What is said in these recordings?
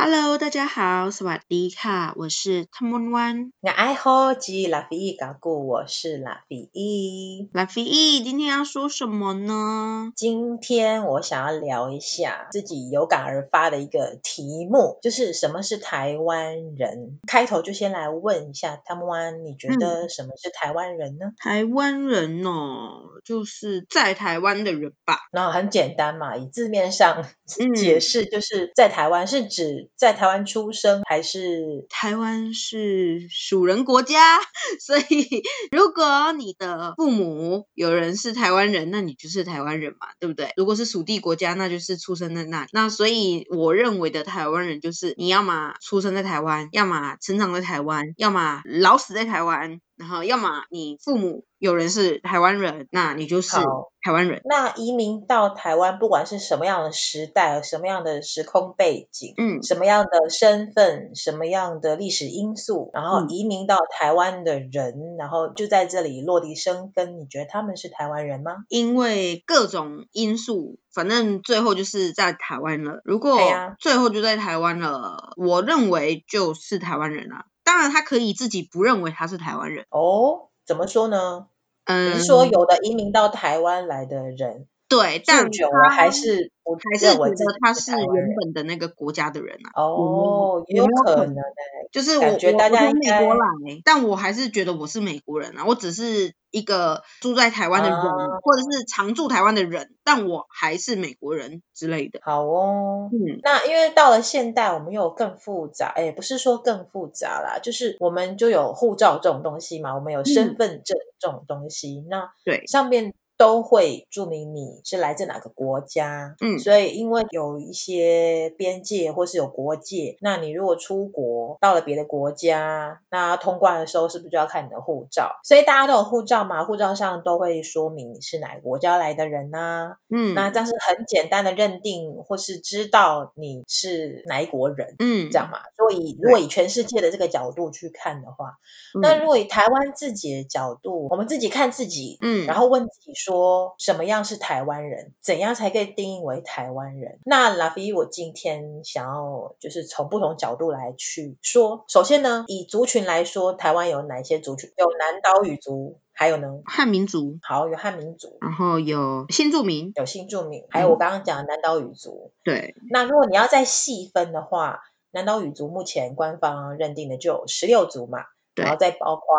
Hello，大家好，สวัสดีค่ะ，我是汤文湾。我爱好吉拉菲伊嘎古，我是拉菲伊。拉菲伊，今天要说什么呢？今天我想要聊一下自己有感而发的一个题目，就是什么是台湾人。开头就先来问一下汤文湾，你觉得什么是台湾人呢？嗯、台湾人哦，就是在台湾的人吧。那很简单嘛，以字面上解释，就是在台湾是指。 在台湾出生还是台湾是属人国家，所以如果你的父母有人是台湾人，那你就是台湾人嘛，对不对？如果是属地国家，那就是出生在那里。那所以我认为的台湾人就是你要么出生在台湾，要么成长在台湾，要么老死在台湾。然后，要么你父母有人是台湾人，那你就是台湾人。那移民到台湾，不管是什么样的时代、什么样的时空背景、嗯，什么样的身份、什么样的历史因素，然后移民到台湾的人，嗯、然后就在这里落地生根，你觉得他们是台湾人吗？因为各种因素，反正最后就是在台湾了。如果最后就在台湾了，我认为就是台湾人了。当然，他可以自己不认为他是台湾人哦。怎么说呢？嗯，说有的移民到台湾来的人，对，但久了还是我还是觉得他是原本的那个国家的人啊。哦，也有可能的，就是我觉得大家美国来，但我还是觉得我是美国人啊。我只是。一个住在台湾的人，啊，或者是常住台湾的人，但我还是美国人之类的。好哦，嗯，那因为到了现代，我们又更复杂，哎，不是说更复杂啦，就是我们就有护照这种东西嘛，我们有身份证这种东西，嗯，那对上面。都会注明你是来自哪个国家，嗯，所以因为有一些边界或是有国界，那你如果出国到了别的国家，那通关的时候是不是就要看你的护照？所以大家都有护照嘛，护照上都会说明你是哪个国家来的人呐、啊，嗯，那这样是很简单的认定或是知道你是哪一国人，嗯，这样嘛。所以如果以全世界的这个角度去看的话，那如果以台湾自己的角度，我们自己看自己，嗯，然后问自己说。说什么样是台湾人？怎样才可以定义为台湾人？那拉菲，我今天想要就是从不同角度来去说。首先呢，以族群来说，台湾有哪些族群？有南岛语族，还有呢，汉民族。好，有汉民族，然后有新住民，有新住民，还有我刚刚讲的南岛语族。对。那如果你要再细分的话，南岛语族目前官方认定的就有十六族嘛。然后再包括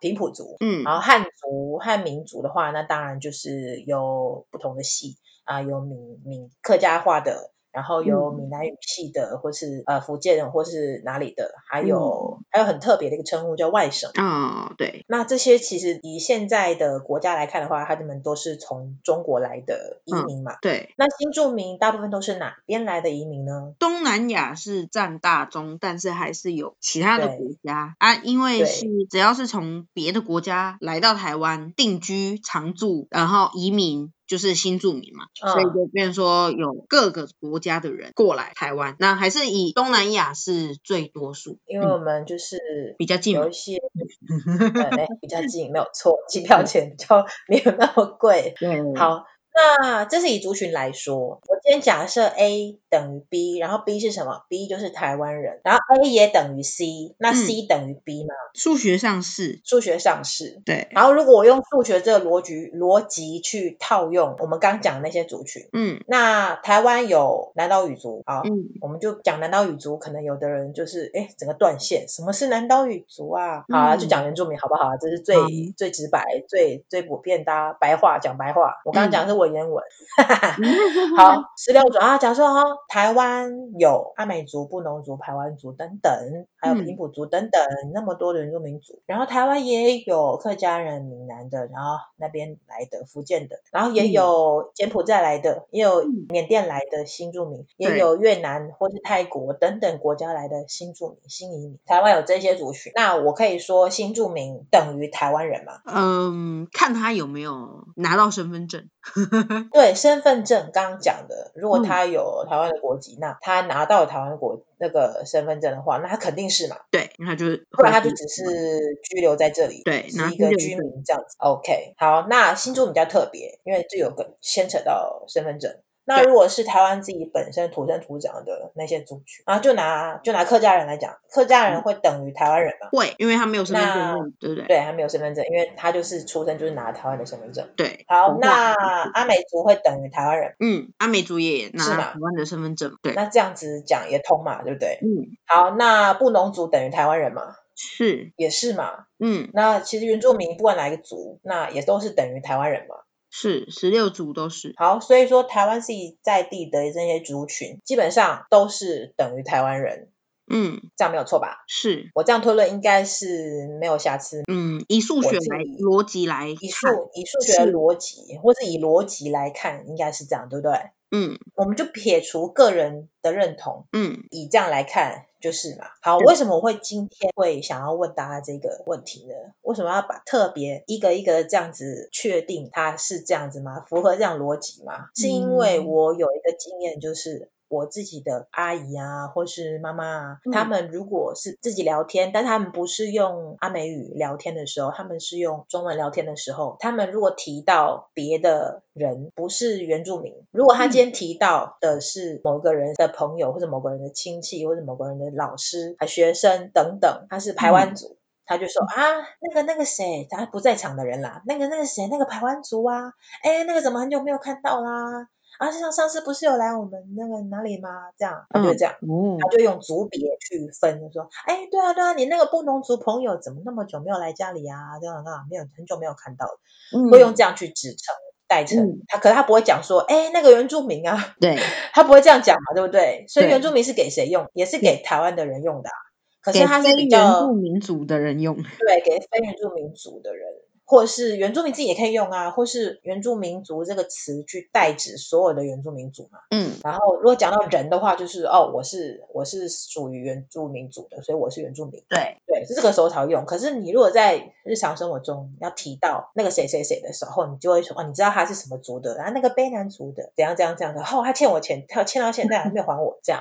平埔族，嗯，然后汉族、汉民族的话，那当然就是有不同的系啊，有闽闽客家话的。然后有闽南语系的，嗯、或是呃福建人，或是哪里的，还有、嗯、还有很特别的一个称呼叫外省。哦，对。那这些其实以现在的国家来看的话，他们都是从中国来的移民嘛。嗯、对。那新住民大部分都是哪边来的移民呢？东南亚是占大宗，但是还是有其他的国家啊，因为是只要是从别的国家来到台湾定居常住，然后移民。就是新住民嘛，嗯、所以就变说有各个国家的人过来台湾，那还是以东南亚是最多数，因为我们就是比较近，有一些对比较近，没有错，机票钱就没有那么贵。对，好。那这是以族群来说，我今天假设 A 等于 B，然后 B 是什么？B 就是台湾人，然后 A 也等于 C，那 C 等于 B 吗？数学上是，数学上是。对。然后如果我用数学这个逻辑逻辑去套用我们刚讲的那些族群，嗯，那台湾有南岛语族，啊，嗯，我们就讲南岛语族，可能有的人就是哎，整个断线，什么是南岛语族啊？好啊，就讲原住民好不好？这是最最直白、最最普遍的白话，讲白话。我刚刚讲的是文言文，好，十六种啊。假如说哈，台湾有阿美族、布农族、排湾族等等，还有平埔族等等，那么多的原住民族。然后台湾也有客家人、闽南的，然后那边来的福建的，然后也有柬埔寨来的，也有缅甸来的新住民，也有越南或是泰国等等国家来的新住民、新移民。台湾有这些族群，那我可以说新住民等于台湾人吗？嗯，看他有没有拿到身份证。对，身份证刚刚讲的，如果他有台湾的国籍，嗯、那他拿到台湾国那个身份证的话，那他肯定是嘛？对，那就是，不然他就只是居留在这里，对，是一个居民这样子。OK，好，那新竹比较特别，因为这有个牵扯到身份证。那如果是台湾自己本身土生土长的那些族群，啊就拿就拿客家人来讲，客家人会等于台湾人吗？会，因为他没有身份证，对不对？对，他没有身份证，因为他就是出生就是拿台湾的身份证。对。好，那阿美族会等于台湾人？嗯，阿美族也拿台湾的身份证。对。那这样子讲也通嘛，对不对？嗯。好，那布农族等于台湾人吗？是，也是嘛。嗯。那其实原住民不管哪一个族，那也都是等于台湾人嘛。是，十六族都是。好，所以说台湾自己在地的这些族群，基本上都是等于台湾人。嗯，这样没有错吧？是，我这样推论应该是没有瑕疵。嗯，以数学来逻辑来，以数以数学的逻辑，或是以逻辑来看，应该是这样，对不对？嗯，我们就撇除个人的认同，嗯，以这样来看。就是嘛，好，为什么我会今天会想要问大家这个问题呢？为什么要把特别一个一个这样子确定它是这样子吗？符合这样逻辑吗？是因为我有一个经验，就是。我自己的阿姨啊，或是妈妈他们如果是自己聊天，但他们不是用阿美语聊天的时候，他们是用中文聊天的时候，他们如果提到别的人不是原住民，如果他今天提到的是某个人的朋友，或者某个人的亲戚，或者某个人的老师、还学生等等，他是排湾族，嗯、他就说啊，那个那个谁，他不在场的人啦，那个那个谁，那个排湾族啊，哎，那个怎么很久没有看到啦？啊，像上次不是有来我们那个哪里吗？这样，他就这样，嗯、他就用族别去分，就说，哎，对啊，对啊，你那个布农族朋友怎么那么久没有来家里啊？这样啊，没有很久没有看到，嗯、会用这样去指称代称，嗯、他可是他不会讲说，哎，那个原住民啊，对，他不会这样讲嘛，对不对？所以原住民是给谁用？也是给台湾的人用的、啊，可是他是比较原住民族的人用，对，给非原住民族的人。或是原住民自己也可以用啊，或是原住民族这个词去代指所有的原住民族嘛。嗯，然后如果讲到人的话，就是哦，我是我是属于原住民族的，所以我是原住民。对对，是这个时候才会用。可是你如果在日常生活中要提到那个谁谁谁的时候，你就会说哦，你知道他是什么族的，然后那个卑南族的怎样怎样怎样的，哦，他欠我钱，他欠到现在还没有还我，这样。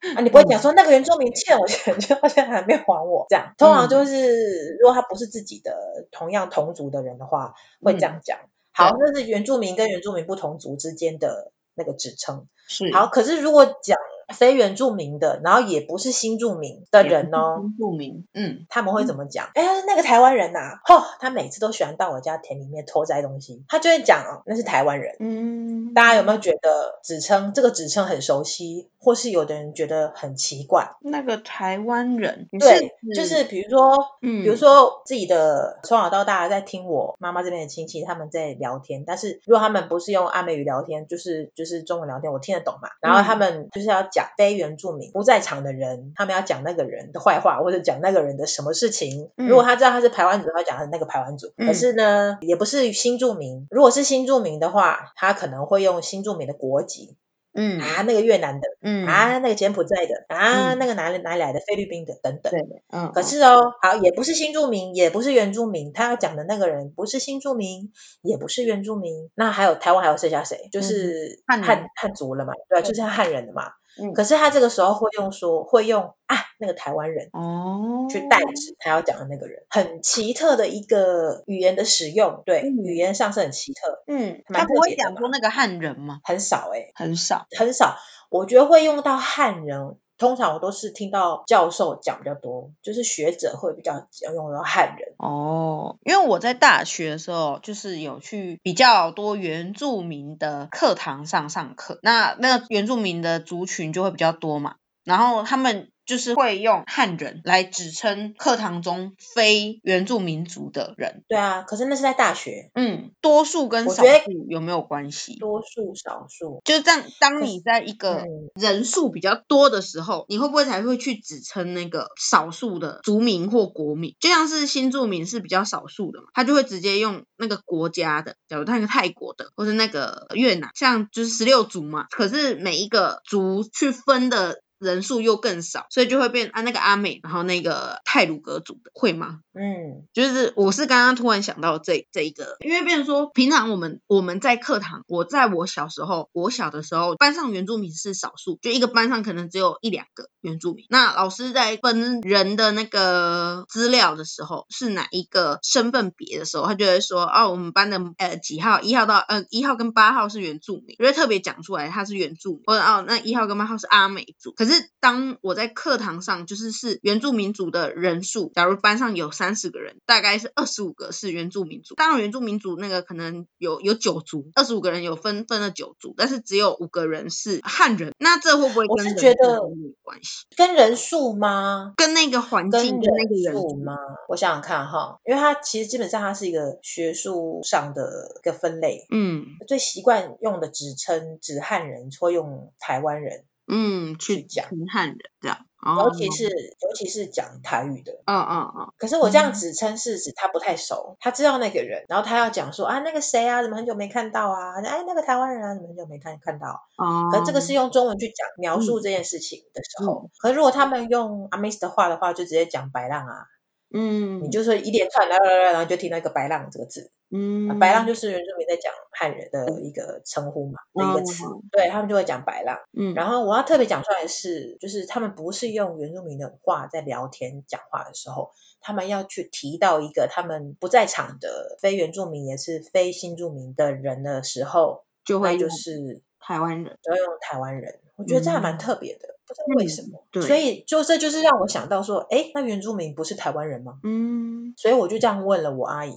啊，你不会讲说那个原住民欠我钱，就到现在还没还我，这样通常就是如果他不是自己的同样同族的人的话，会这样讲。好，那是原住民跟原住民不同族之间的那个指称。是。好，可是如果讲。非原住民的，然后也不是新住民的人哦。新住民，嗯，他们会怎么讲？哎、嗯，那个台湾人呐、啊，吼，他每次都喜欢到我家田里面偷摘东西，他就会讲哦，那是台湾人。嗯，大家有没有觉得指称这个指称很熟悉，或是有的人觉得很奇怪？那个台湾人，对，就是比如说，嗯，比如说自己的从小到大在听我妈妈这边的亲戚他们在聊天，但是如果他们不是用阿美语聊天，就是就是中文聊天，我听得懂嘛。然后他们就是要讲。讲非原住民不在场的人，他们要讲那个人的坏话，或者讲那个人的什么事情。嗯、如果他知道他是排湾族，他讲的那个排湾族。嗯、可是呢，也不是新住民。如果是新住民的话，他可能会用新住民的国籍。嗯啊，那个越南的，嗯啊，那个柬埔寨的，啊，那个哪里哪里来的菲律宾的等等。对，嗯。可是哦，好，也不是新住民，也不是原住民。他要讲的那个人不是新住民，也不是原住民。那还有台湾还有剩下谁？就是汉汉汉族了嘛？对，就是汉人的嘛。嗯，可是他这个时候会用说，会用啊，那个台湾人哦，去代指他要讲的那个人，很奇特的一个语言的使用，对，嗯、语言上是很奇特，嗯，他不会讲说那个汉人吗？很少哎、欸，很少，很少，我觉得会用到汉人。通常我都是听到教授讲比较多，就是学者会比较用到汉人哦。因为我在大学的时候，就是有去比较多原住民的课堂上上课，那那个原住民的族群就会比较多嘛，然后他们。就是会用汉人来指称课堂中非原住民族的人。对啊，可是那是在大学。嗯，多数跟少数有没有关系？多数少数，就是这样。当你在一个人数比较多的时候，你会不会才会去指称那个少数的族民或国民？就像是新住民是比较少数的嘛，他就会直接用那个国家的，假如他那个泰国的，或是那个越南，像就是十六族嘛。可是每一个族去分的。人数又更少，所以就会变啊那个阿美，然后那个泰鲁格族的会吗？嗯，就是我是刚刚突然想到这这一个，因为变成说平常我们我们在课堂，我在我小时候，我小的时候班上原住民是少数，就一个班上可能只有一两个原住民。那老师在分人的那个资料的时候，是哪一个身份别的时候，他就会说哦，我们班的呃几号，一号到呃一号跟八号是原住民，就会特别讲出来他是原住民，或者哦那一号跟八号是阿美族。可是当我在课堂上就是是原住民族的人数，假如班上有三十个人，大概是二十五个是原住民族。当然原住民族那个可能有有九族，二十五个人有分分了九族，但是只有五个人是汉人。那这会不会跟人数有关系？跟人数吗？跟那个环境跟那个人数吗？我想想看哈，因为它其实基本上它是一个学术上的一个分类。嗯，最习惯用的职称指汉人，或用台湾人。嗯，去讲汉人这样。尤其是、哦、尤其是讲台语的，嗯嗯嗯。可是我这样指称是指他不太熟，嗯、他知道那个人，然后他要讲说啊那个谁啊，怎么很久没看到啊？哎那个台湾人啊，怎么很久没看看到？哦。可这个是用中文去讲描述这件事情的时候，嗯、可是如果他们用阿美斯的话的话，就直接讲白浪啊。嗯。你就说一连串来来来，然后就听到一个白浪这个字。嗯，白浪就是原住民在讲汉人的一个称呼嘛，的一个词，嗯、对他们就会讲白浪。嗯，然后我要特别讲出来的是，就是他们不是用原住民的话在聊天讲话的时候，他们要去提到一个他们不在场的非原住民也是非新住民的人的时候，就会就是台湾人，就会用台湾人。我觉得这还蛮特别的。嗯不知道为什么，对，所以就这就是让我想到说，哎，那原住民不是台湾人吗？嗯，所以我就这样问了我阿姨，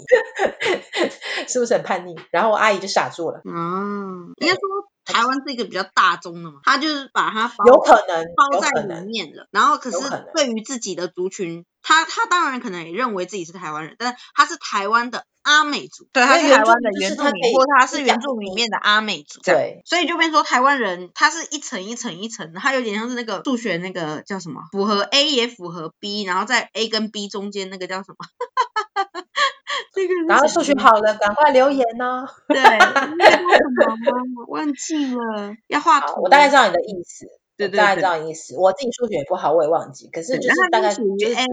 是不是很叛逆？然后我阿姨就傻住了。嗯，应该说台湾是一个比较大宗的嘛，他就是把它有可能包在里面了。然后可是对于自己的族群，他他当然可能也认为自己是台湾人，但是他是台湾的。阿美族，对，他是台湾的原住民，或他是原住民里面的阿美族，对，所以就变说台湾人，他是一层一层一层的，他有点像是那个数学那个叫什么，符合 A 也符合 B，然后在 A 跟 B 中间那个叫什么？这个然后数学好了，赶快留言哦。对，我忘记了，要画图。我大概知道你的意思，对对，大概知道你的意思。我自己数学也不好，我也忘记，可是就是大概属于 A。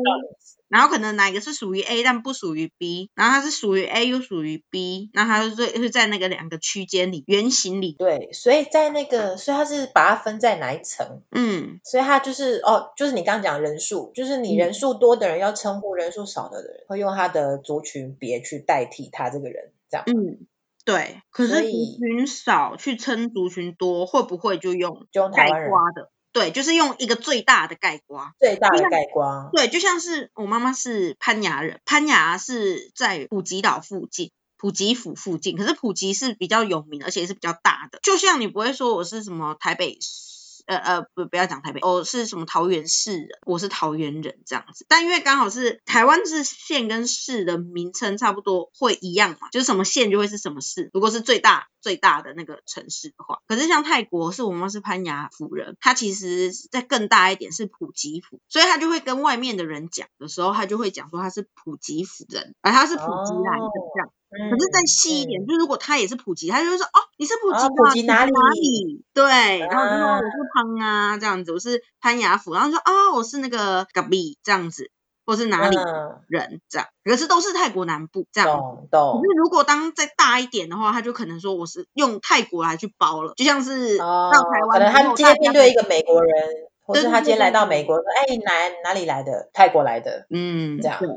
然后可能哪个是属于 A，但不属于 B，然后它是属于 A 又属于 B，那它是是在那个两个区间里，圆形里。对，所以在那个，所以它是把它分在哪一层？嗯，所以它就是哦，就是你刚刚讲人数，就是你人数多的人要称呼人数少的人，会用他的族群别去代替他这个人，这样。嗯，对。可是族群少去称族群多，会不会就用就用台湾人的？对，就是用一个最大的盖瓜，最大的盖瓜。对，就像是我妈妈是攀牙人，攀牙是在普吉岛附近，普吉府附近。可是普吉是比较有名，而且是比较大的。就像你不会说我是什么台北市。呃呃不不要讲台北，我、哦、是什么桃园市人，我是桃园人这样子。但因为刚好是台湾是县跟市的名称差不多会一样嘛，就是什么县就会是什么市。如果是最大最大的那个城市的话，可是像泰国是我们是攀牙府人，他其实在更大一点是普吉府，所以他就会跟外面的人讲的时候，他就会讲说他是普吉府人，而他是普吉来的这样。哦可是再细一点，嗯、就如果他也是普及，他就会说哦，你是普吉吗？普吉哪里？哪里？对，然后就说我是潘啊，这样子，我是潘雅府，然后说啊、哦，我是那个嘎比这样子，或是哪里人这样，可是都是泰国南部这样。懂懂。可是如果当再大一点的话，他就可能说我是用泰国来去包了，就像是到台湾，可能他今天面对一个美国人，或是他今天来到美国，说哎，你哪哪里来的？泰国来的，嗯，这样。对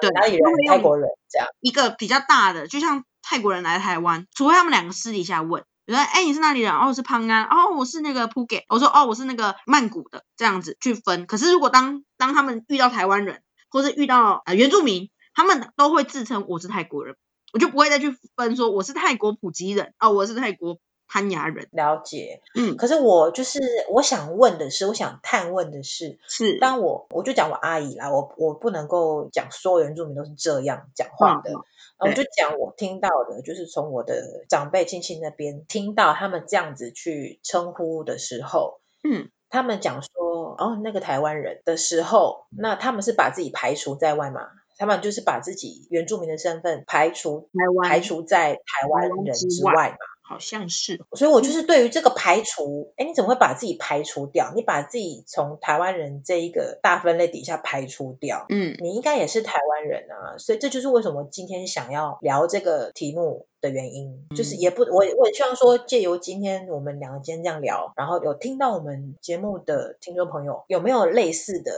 对，哪里人？泰国人这样一个比较大的，就像泰国人来台湾，除非他们两个私底下问，比如说，哎，你是哪里人？哦，我是潘安，哦，我是那个普吉，我说，哦，我是那个曼谷的，这样子去分。可是如果当当他们遇到台湾人，或是遇到呃原住民，他们都会自称我是泰国人，我就不会再去分说我是泰国普吉人，哦，我是泰国。攀牙人。了解，嗯，可是我就是我想问的是，我想探问的是，是。当我我就讲我阿姨啦，我我不能够讲所有原住民都是这样讲话的，嗯、我就讲我听到的，就是从我的长辈亲戚那边听到他们这样子去称呼的时候，嗯，他们讲说哦那个台湾人的时候，那他们是把自己排除在外嘛？他们就是把自己原住民的身份排除，台湾排除在台湾人之外嘛？好像是。所以我就是对于这个排除，哎，你怎么会把自己排除掉？你把自己从台湾人这一个大分类底下排除掉，嗯，你应该也是台湾人啊。所以这就是为什么今天想要聊这个题目的原因，就是也不，我我也希望说，借由今天我们两个今天这样聊，然后有听到我们节目的听众朋友有没有类似的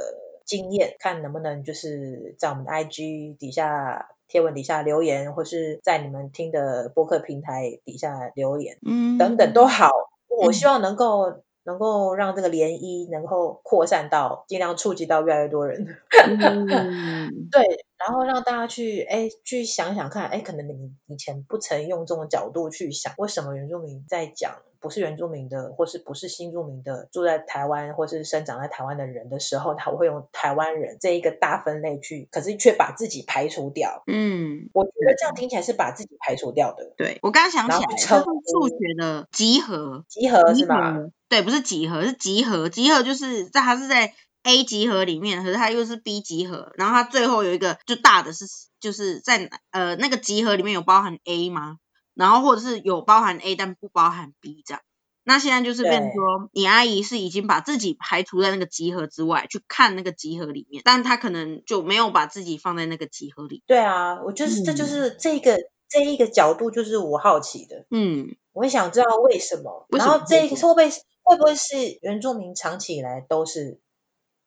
经验，看能不能就是在我们的 IG 底下。贴文底下留言，或是在你们听的播客平台底下留言，嗯，等等都好。我希望能够、嗯、能够让这个涟漪能够扩散到，尽量触及到越来越多人。嗯、对，然后让大家去哎去想想看，哎，可能你以前不曾用这种角度去想，为什么原住民在讲。不是原住民的，或是不是新住民的，住在台湾或是生长在台湾的人的时候，他会用台湾人这一个大分类去，可是却把自己排除掉。嗯，我觉得这样听起来是把自己排除掉的。对，我刚刚想起来，是数学的集合，集合是吧？对，不是集合，是集合。集合就是在它是在 A 集合里面，可是它又是 B 集合，然后它最后有一个就大的是就是在呃那个集合里面有包含 A 吗？然后或者是有包含 A 但不包含 B 这样，那现在就是变成说，你阿姨是已经把自己排除在那个集合之外，去看那个集合里面，但她可能就没有把自己放在那个集合里。对啊，我就是、嗯、这就是这个这一个角度，就是我好奇的。嗯，我想知道为什么，然后这个会不会会不会是原住民长期以来都是？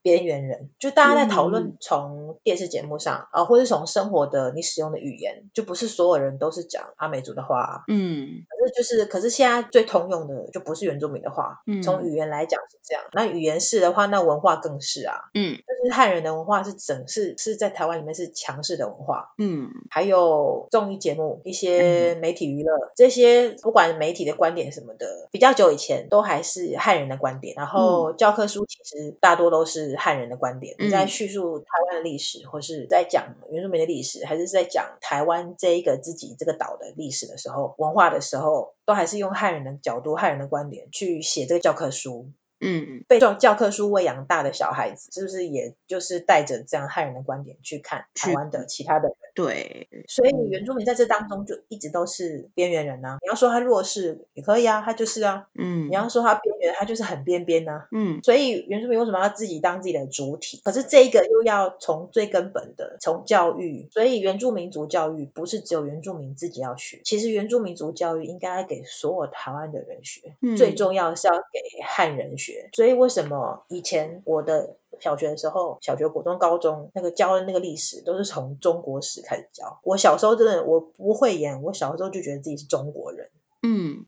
边缘人，就大家在讨论从电视节目上啊、或是从生活的你使用的语言，就不是所有人都是讲阿美族的话，嗯，可是就是，可是现在最通用的就不是原住民的话，嗯，从语言来讲是这样，那语言是的话，那文化更是啊，嗯，就是汉人的文化是整是是在台湾里面是强势的文化，嗯，还有综艺节目、一些媒体娱乐、嗯、这些，不管媒体的观点什么的，比较久以前都还是汉人的观点，然后教科书其实大多都是。汉人的观点，你在叙述台湾的历史，嗯、或是在讲原住民的历史，还是在讲台湾这一个自己这个岛的历史的时候，文化的时候，都还是用汉人的角度、汉人的观点去写这个教科书。嗯，被教教科书喂养大的小孩子，是不是也就是带着这样汉人的观点去看台湾的其他的人？对，所以原住民在这当中就一直都是边缘人啊。你要说他弱势也可以啊，他就是啊。嗯，你要说他边缘，他就是很边边啊。嗯，所以原住民为什么要自己当自己的主体？可是这一个又要从最根本的从教育，所以原住民族教育不是只有原住民自己要学，其实原住民族教育应该给所有台湾的人学。嗯，最重要的是要给汉人学。所以为什么以前我的小学的时候，小学、国中、高中那个教的那个历史都是从中国史开始教？我小时候真的我不会演，我小时候就觉得自己是中国人。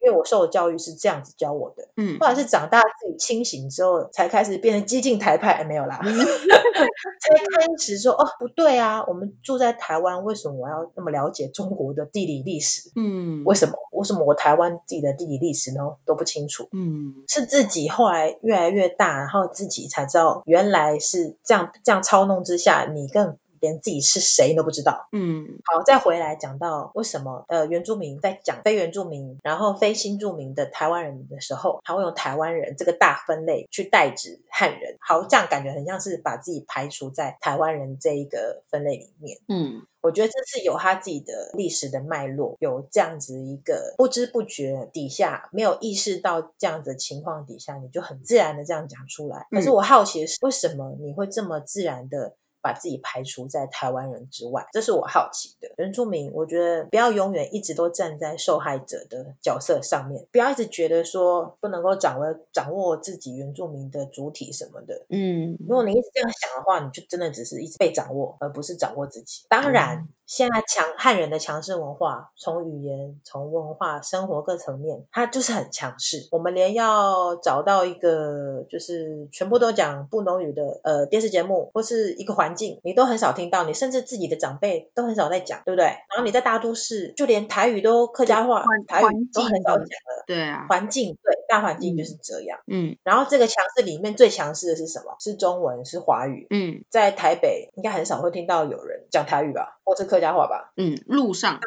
嗯，因为我受的教育是这样子教我的。嗯，或者是长大自己清醒之后，才开始变成激进台派。哎，没有啦，才开始说哦，不对啊，我们住在台湾，为什么我要那么了解中国的地理历史？嗯，为什么？为什么我台湾自己的地理历史呢都不清楚？嗯，是自己后来越来越大，然后自己才知道原来是这样，这样操弄之下，你更。连自己是谁都不知道。嗯，好，再回来讲到为什么呃原住民在讲非原住民，然后非新住民的台湾人的时候，他会用台湾人这个大分类去代指汉人。好，这样感觉很像是把自己排除在台湾人这一个分类里面。嗯，我觉得这是有他自己的历史的脉络，有这样子一个不知不觉底下没有意识到这样子的情况底下，你就很自然的这样讲出来。可是我好奇的是，为什么你会这么自然的？把自己排除在台湾人之外，这是我好奇的。原住民，我觉得不要永远一直都站在受害者的角色上面，不要一直觉得说不能够掌握掌握自己原住民的主体什么的。嗯，如果你一直这样想的话，你就真的只是一直被掌握，而不是掌握自己。当然。嗯现在强汉人的强势文化，从语言、从文化、生活各层面，它就是很强势。我们连要找到一个就是全部都讲布农语的呃电视节目，或是一个环境，你都很少听到。你甚至自己的长辈都很少在讲，对不对？然后你在大都市，就连台语都客家话，台语都很少讲了。对啊，环境对大环境就是这样。嗯，然后这个强势里面最强势的是什么？是中文，是华语。嗯，在台北应该很少会听到有人讲台语吧，或是客。家话吧，嗯，路上，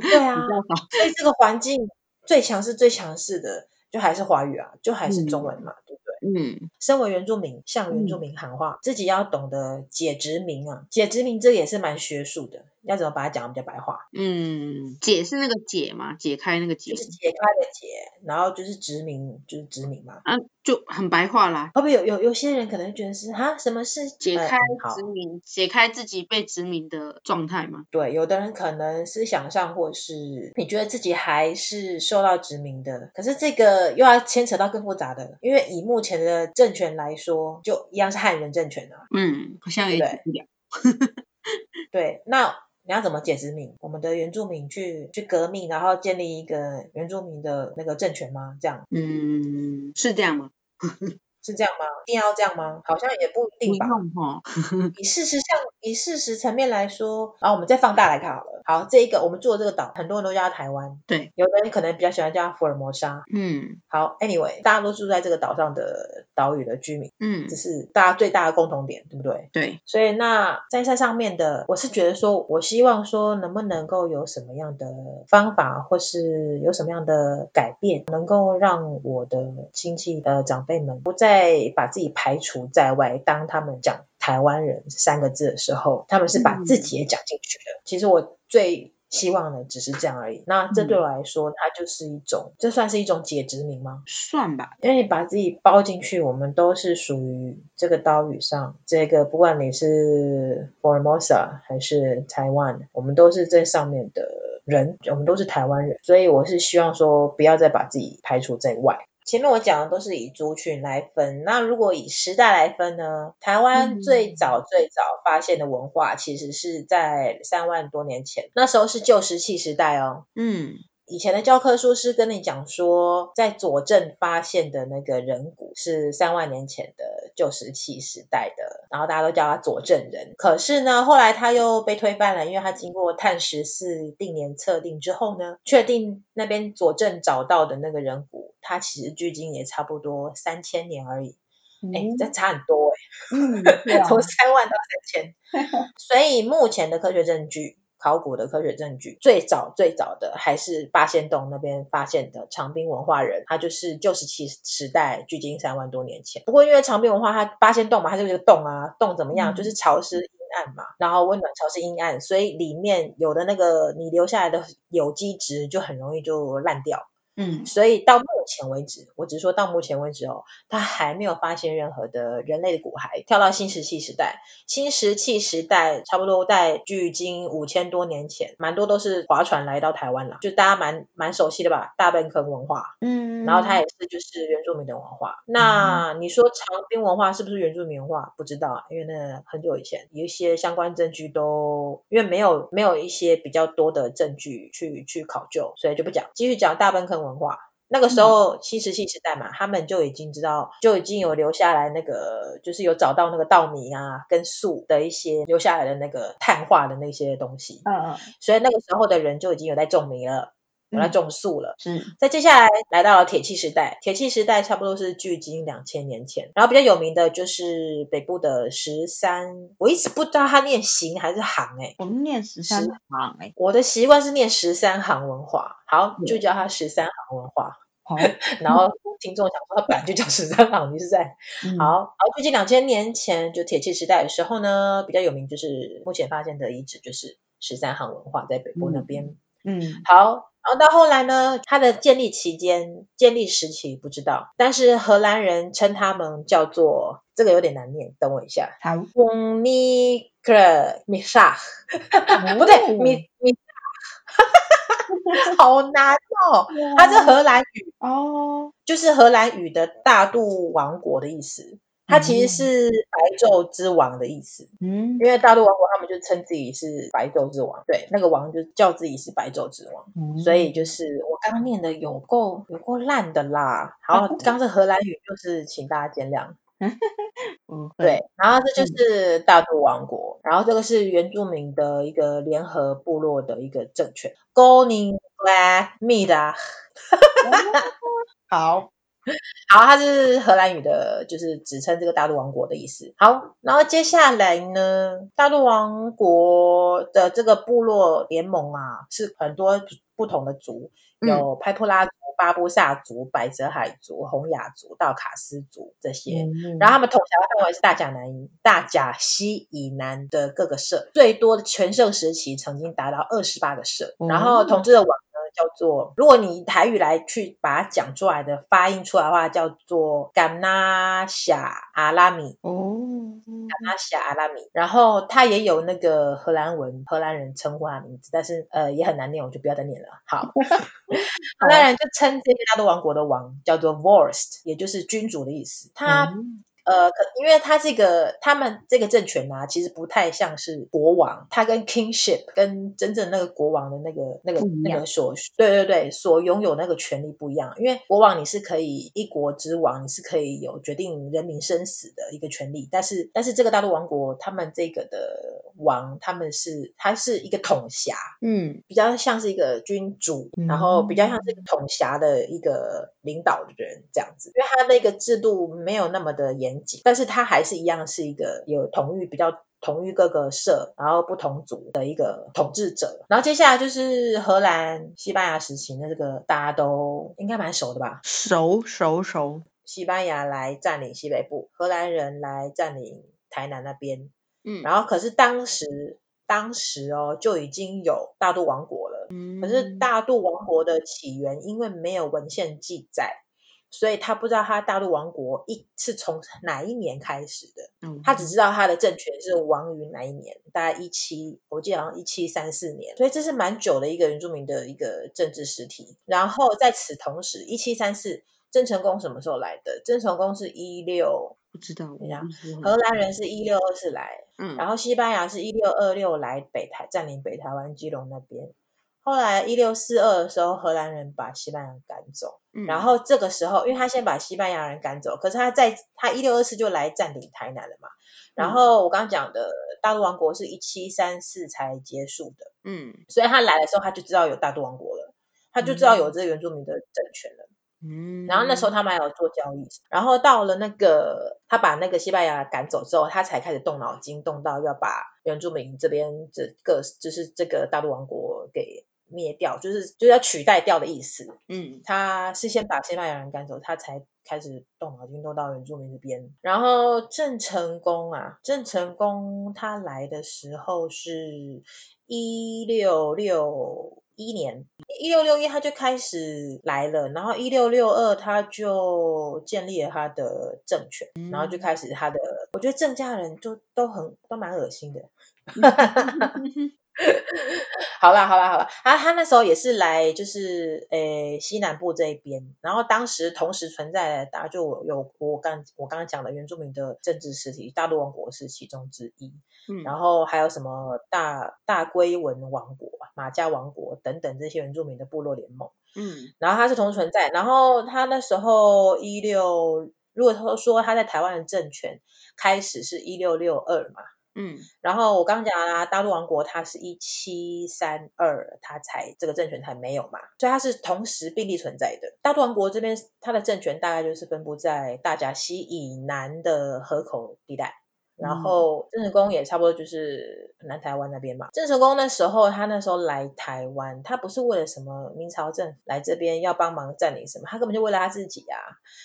对啊，所以这个环境最强势、最强势的，就还是华语啊，就还是中文嘛，嗯、对不对？嗯，身为原住民，向原住民喊话，嗯、自己要懂得解殖民啊，解殖民这也是蛮学术的，要怎么把它讲比较白话？嗯，解是那个解嘛，解开那个解，就是解开的解，然后就是殖民，就是殖民嘛。啊，就很白话啦。会不会有有有些人可能觉得是哈，什么是解开殖民？解开自己被殖民的状态嘛？对，有的人可能思想上或是你觉得自己还是受到殖民的，可是这个又要牵扯到更复杂的，因为以目前的政权来说，就一样是汉人政权啊。嗯，好像也解不了。对，那。你要怎么解殖民？我们的原住民去去革命，然后建立一个原住民的那个政权吗？这样？嗯，是这样吗？是这样吗？一定要这样吗？好像也不一定吧。哦、以事实上，以事实层面来说，然后我们再放大来看好了。好，这一个我们住的这个岛，很多人都叫它台湾。对，有的人可能比较喜欢叫它福尔摩沙。嗯，好，Anyway，大家都住在这个岛上的岛屿的居民。嗯，这是大家最大的共同点，对不对？对。所以那在山上面的，我是觉得说，我希望说，能不能够有什么样的方法，或是有什么样的改变，能够让我的亲戚的长辈们不再。在把自己排除在外，当他们讲台湾人三个字的时候，他们是把自己也讲进去的。嗯、其实我最希望的只是这样而已。那这对我来说，它就是一种，这算是一种解殖民吗？算吧，因为你把自己包进去，我们都是属于这个岛屿上。这个不管你是 Formosa 还是台湾，我们都是这上面的人，我们都是台湾人。所以我是希望说，不要再把自己排除在外。前面我讲的都是以族群来分，那如果以时代来分呢？台湾最早最早发现的文化，其实是在三万多年前，那时候是旧石器时代哦。嗯。以前的教科书是跟你讲说，在左镇发现的那个人骨是三万年前的旧石器时代的，然后大家都叫他左镇人。可是呢，后来他又被推翻了，因为他经过碳十四定年测定之后呢，确定那边左镇找到的那个人骨，它其实距今也差不多三千年而已。哎、嗯，这差很多哎、欸，嗯，从三万到三千。所以目前的科学证据。考古的科学证据，最早最早的还是八仙洞那边发现的长滨文化人，他就是旧石器时代，距今三万多年前。不过因为长滨文化，它八仙洞嘛，它就是个洞啊，洞怎么样？就是潮湿阴暗嘛，然后温暖潮湿阴暗，所以里面有的那个你留下来的有机质就很容易就烂掉。嗯，所以到目前为止，我只是说到目前为止哦，他还没有发现任何的人类的骨骸。跳到新石器时代，新石器时代差不多在距今五千多年前，蛮多都是划船来到台湾了，就大家蛮蛮熟悉的吧，大坌坑文化。嗯，然后它也是就是原住民的文化。嗯、那你说长滨文化是不是原住民文化？不知道啊，因为那很久以前有一些相关证据都因为没有没有一些比较多的证据去去考究，所以就不讲。继续讲大坌坑。文化那个时候，新石器时代嘛，他们就已经知道，就已经有留下来那个，就是有找到那个稻米啊跟粟的一些留下来的那个碳化的那些东西。嗯嗯。所以那个时候的人就已经有在种米了，有在种粟了。是。在接下来来到了铁器时代，铁器时代差不多是距今两千年前。然后比较有名的就是北部的十三，我一直不知道它念行还是行哎、欸。我们念十三行哎。我的习惯是念十三行文化。好，就叫它十三行文化。好，然后听众想说，它本来就叫十三行，你是在、嗯、好。好，距今两千年前，就铁器时代的时候呢，比较有名就是目前发现的遗址，就是十三行文化在北部那边。嗯，好，然后到后来呢，它的建立期间、建立时期不知道，但是荷兰人称他们叫做这个有点难念，等我一下。好，米克米沙，不对，米米。好难哦，它是荷兰语哦，就是荷兰语的大肚王国的意思。它其实是白昼之王的意思。嗯，因为大陆王国他们就称自己是白昼之王，对，那个王就叫自己是白昼之王。嗯，所以就是我刚念的有够有够烂的啦。好，刚是荷兰语，就是请大家见谅。对，然后这就是大肚王国，然后这个是原住民的一个联合部落的一个政权。Go Ning Gla Mida，好，好，它是荷兰语的，就是指称这个大陆王国的意思。好，然后接下来呢，大陆王国的这个部落联盟啊，是很多不同的族，有拍普拉族、巴布萨族、百泽海族、洪雅族、道卡斯族这些。嗯、然后他们统辖的范围是大甲南、大甲西以南的各个社，最多的全盛时期曾经达到二十八个社。嗯、然后统治的王。叫做，如果你台语来去把它讲出来的发音出来的话，叫做甘纳夏阿拉米哦，甘纳夏阿拉米。然后它也有那个荷兰文，荷兰人称呼它的名字，但是呃也很难念，我就不要再念了。好，荷兰人就称这个大陆王国的王叫做 Vorst，也就是君主的意思。他。嗯呃，可因为他这个他们这个政权啊，其实不太像是国王，他跟 kingship 跟真正那个国王的那个那个那个所对对对所拥有那个权利不一样。因为国王你是可以一国之王，你是可以有决定人民生死的一个权利，但是但是这个大陆王国他们这个的王，他们是他是一个统辖，嗯，比较像是一个君主，然后比较像是一个统辖的一个领导的人这样子，因为他那个制度没有那么的严。但是它还是一样是一个有统御比较统御各个社，然后不同族的一个统治者。然后接下来就是荷兰、西班牙时期，那这个大家都应该蛮熟的吧？熟熟熟。西班牙来占领西北部，荷兰人来占领台南那边。嗯，然后可是当时当时哦就已经有大肚王国了。嗯，可是大肚王国的起源因为没有文献记载。所以他不知道他大陆王国一是从哪一年开始的，嗯，他只知道他的政权是亡于哪一年，大概一七，我记得好像一七三四年，所以这是蛮久的一个原住民的一个政治实体。然后在此同时，一七三四，郑成功什么时候来的？郑成功是一六，不知道，你想荷兰人是一六二四来，嗯，然后西班牙是一六二六来北台占领北台湾基隆那边。后来一六四二的时候，荷兰人把西班牙人赶走，嗯，然后这个时候，因为他先把西班牙人赶走，可是他在他一六二四就来占领台南了嘛。然后我刚刚讲的大陆王国是一七三四才结束的，嗯，所以他来的时候他就知道有大陆王国了，他就知道有这个原住民的政权了，嗯，然后那时候他们还有做交易，然后到了那个他把那个西班牙赶走之后，他才开始动脑筋，动到要把原住民这边这个就是这个大陆王国给。灭掉就是就是要取代掉的意思。嗯，他是先把西班牙人赶走，他才开始动脑筋动到原住民这边。然后郑成功啊，郑成功他来的时候是一六六一年，一六六一他就开始来了，然后一六六二他就建立了他的政权，嗯、然后就开始他的。我觉得郑家人就都很都蛮恶心的。好啦好啦好啦，他他那时候也是来，就是诶西南部这一边，然后当时同时存在的，大家就有我刚我刚刚讲的原住民的政治实体，大陆王国是其中之一，嗯，然后还有什么大大龟文王国、马家王国等等这些原住民的部落联盟，嗯，然后他是同时存在，然后他那时候一六，如果他说他在台湾的政权开始是一六六二嘛。嗯，然后我刚刚讲啦，大陆王国它是一七三二，它才这个政权才没有嘛，所以它是同时并立存在的。大陆王国这边它的政权大概就是分布在大甲溪以南的河口地带。然后郑成功也差不多就是南台湾那边嘛。郑成功那时候，他那时候来台湾，他不是为了什么明朝政府来这边要帮忙占领什么，他根本就为了他自己啊。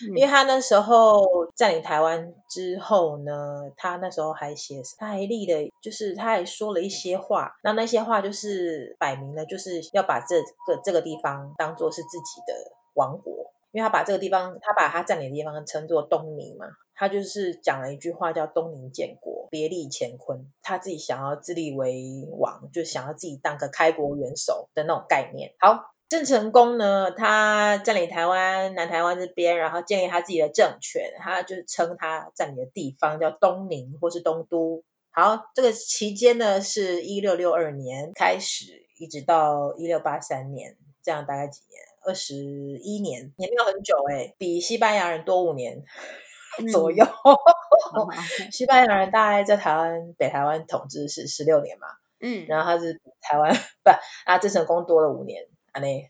嗯、因为他那时候占领台湾之后呢，他那时候还写，他还立了，就是他还说了一些话，那那些话就是摆明了就是要把这个这个地方当做是自己的王国。因为他把这个地方，他把他占领的地方称作东宁嘛，他就是讲了一句话叫“东宁建国，别立乾坤”，他自己想要自立为王，就想要自己当个开国元首的那种概念。好，郑成功呢，他占领台湾、南台湾这边，然后建立他自己的政权，他就称他占领的地方叫东宁或是东都。好，这个期间呢是一六六二年开始，一直到一六八三年，这样大概几年？二十一年，也没有很久哎，比西班牙人多五年 左右。嗯、西班牙人大概在台湾北台湾统治是十六年嘛，嗯，然后他是台湾 不啊，郑成功多了五年，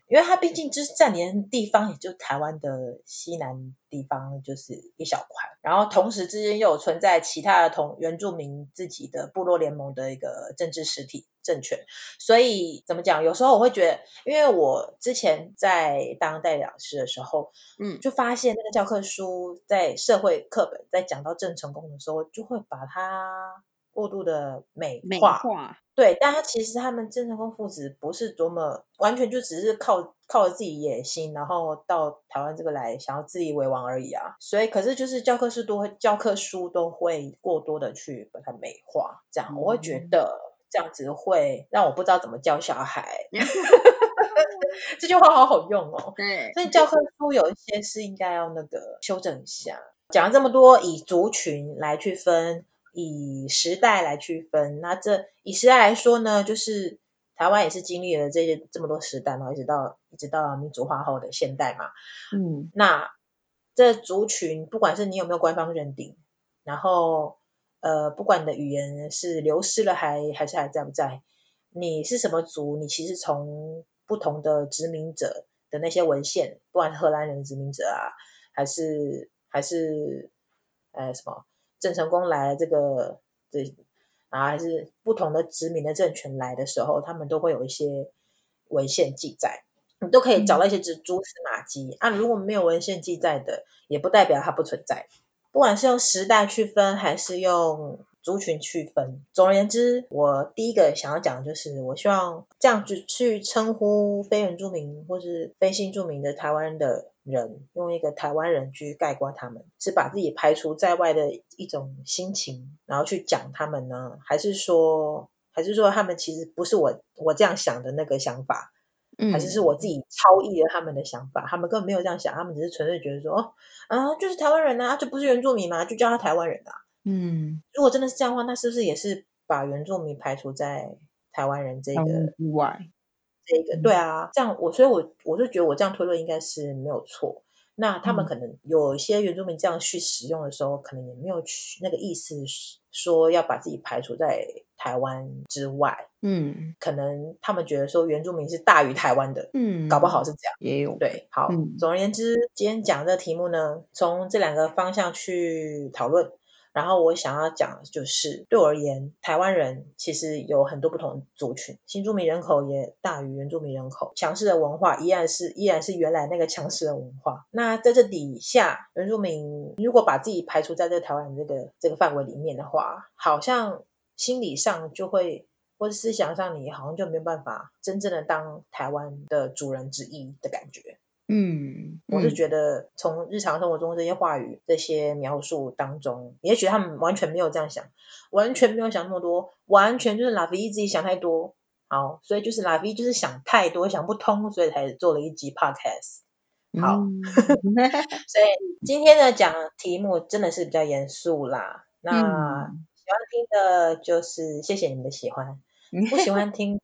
因为它毕竟就是占领的地方，也就台湾的西南地方，就是一小块。然后同时之间又有存在其他的同原住民自己的部落联盟的一个政治实体政权，所以怎么讲？有时候我会觉得，因为我之前在当代理老师的时候，嗯，就发现那个教科书在社会课本在讲到郑成功的时候，就会把它。过度的美化，美化，对，但他其实他们郑成功父子不是多么完全就只是靠靠着自己野心，然后到台湾这个来想要自立为王而已啊。所以，可是就是教科书都会教科书都会过多的去把它美化，这样、嗯、我会觉得这样子会让我不知道怎么教小孩。这句话好好用哦。对，所以教科书有一些是应该要那个修正一下。讲了这么多，以族群来去分。以时代来区分，那这以时代来说呢，就是台湾也是经历了这些这么多时代嘛，一直到一直到民主化后的现代嘛。嗯，那这族群，不管是你有没有官方认定，然后呃，不管你的语言是流失了还还是还在不在，你是什么族，你其实从不同的殖民者的那些文献，不管是荷兰人殖民者啊，还是还是呃什么。郑成功来这个这啊，还是不同的殖民的政权来的时候，他们都会有一些文献记载，你都可以找到一些蛛丝马迹啊。如果没有文献记载的，也不代表它不存在。不管是用时代区分，还是用族群区分，总而言之，我第一个想要讲的就是，我希望这样去去称呼非原住民或是非新住民的台湾的。人用一个台湾人去概括他们，是把自己排除在外的一种心情，然后去讲他们呢？还是说，还是说他们其实不是我我这样想的那个想法？嗯，还是是我自己超译了他们的想法？他们根本没有这样想，他们只是纯粹觉得说，哦啊，就是台湾人啊，就不是原住民嘛，就叫他台湾人啊。嗯，如果真的是这样的话，那是不是也是把原住民排除在台湾人这个以外？这个对啊，这样我所以我我就觉得我这样推论应该是没有错。那他们可能有一些原住民这样去使用的时候，可能也没有去那个意思，说要把自己排除在台湾之外。嗯，可能他们觉得说原住民是大于台湾的。嗯，搞不好是这样。也有对，好，嗯，总而言之，今天讲这个题目呢，从这两个方向去讨论。然后我想要讲的就是，对我而言，台湾人其实有很多不同族群，新住民人口也大于原住民人口，强势的文化依然是依然是原来那个强势的文化。那在这底下，原住民如果把自己排除在这台湾这个这个范围里面的话，好像心理上就会，或者思想上你好像就没有办法真正的当台湾的主人之一的感觉。嗯，我是觉得从日常生活中这些话语、这些描述当中，也许他们完全没有这样想，完全没有想那么多，完全就是 LaVie 自己想太多。好，所以就是 LaVie 就是想太多，想不通，所以才做了一集 Podcast。好，嗯、所以今天的讲题目真的是比较严肃啦。那喜欢听的就是谢谢你们的喜欢。不喜欢听的，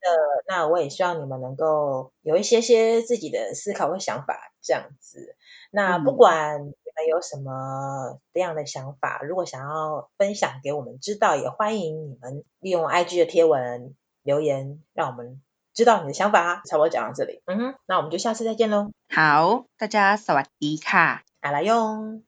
那我也希望你们能够有一些些自己的思考和想法，这样子。那不管你们有什么这样的想法，如果想要分享给我们知道，也欢迎你们利用 IG 的贴文留言，让我们知道你的想法。差不多讲到这里，嗯哼，那我们就下次再见喽。好，大家萨瓦迪卡，阿拉哟。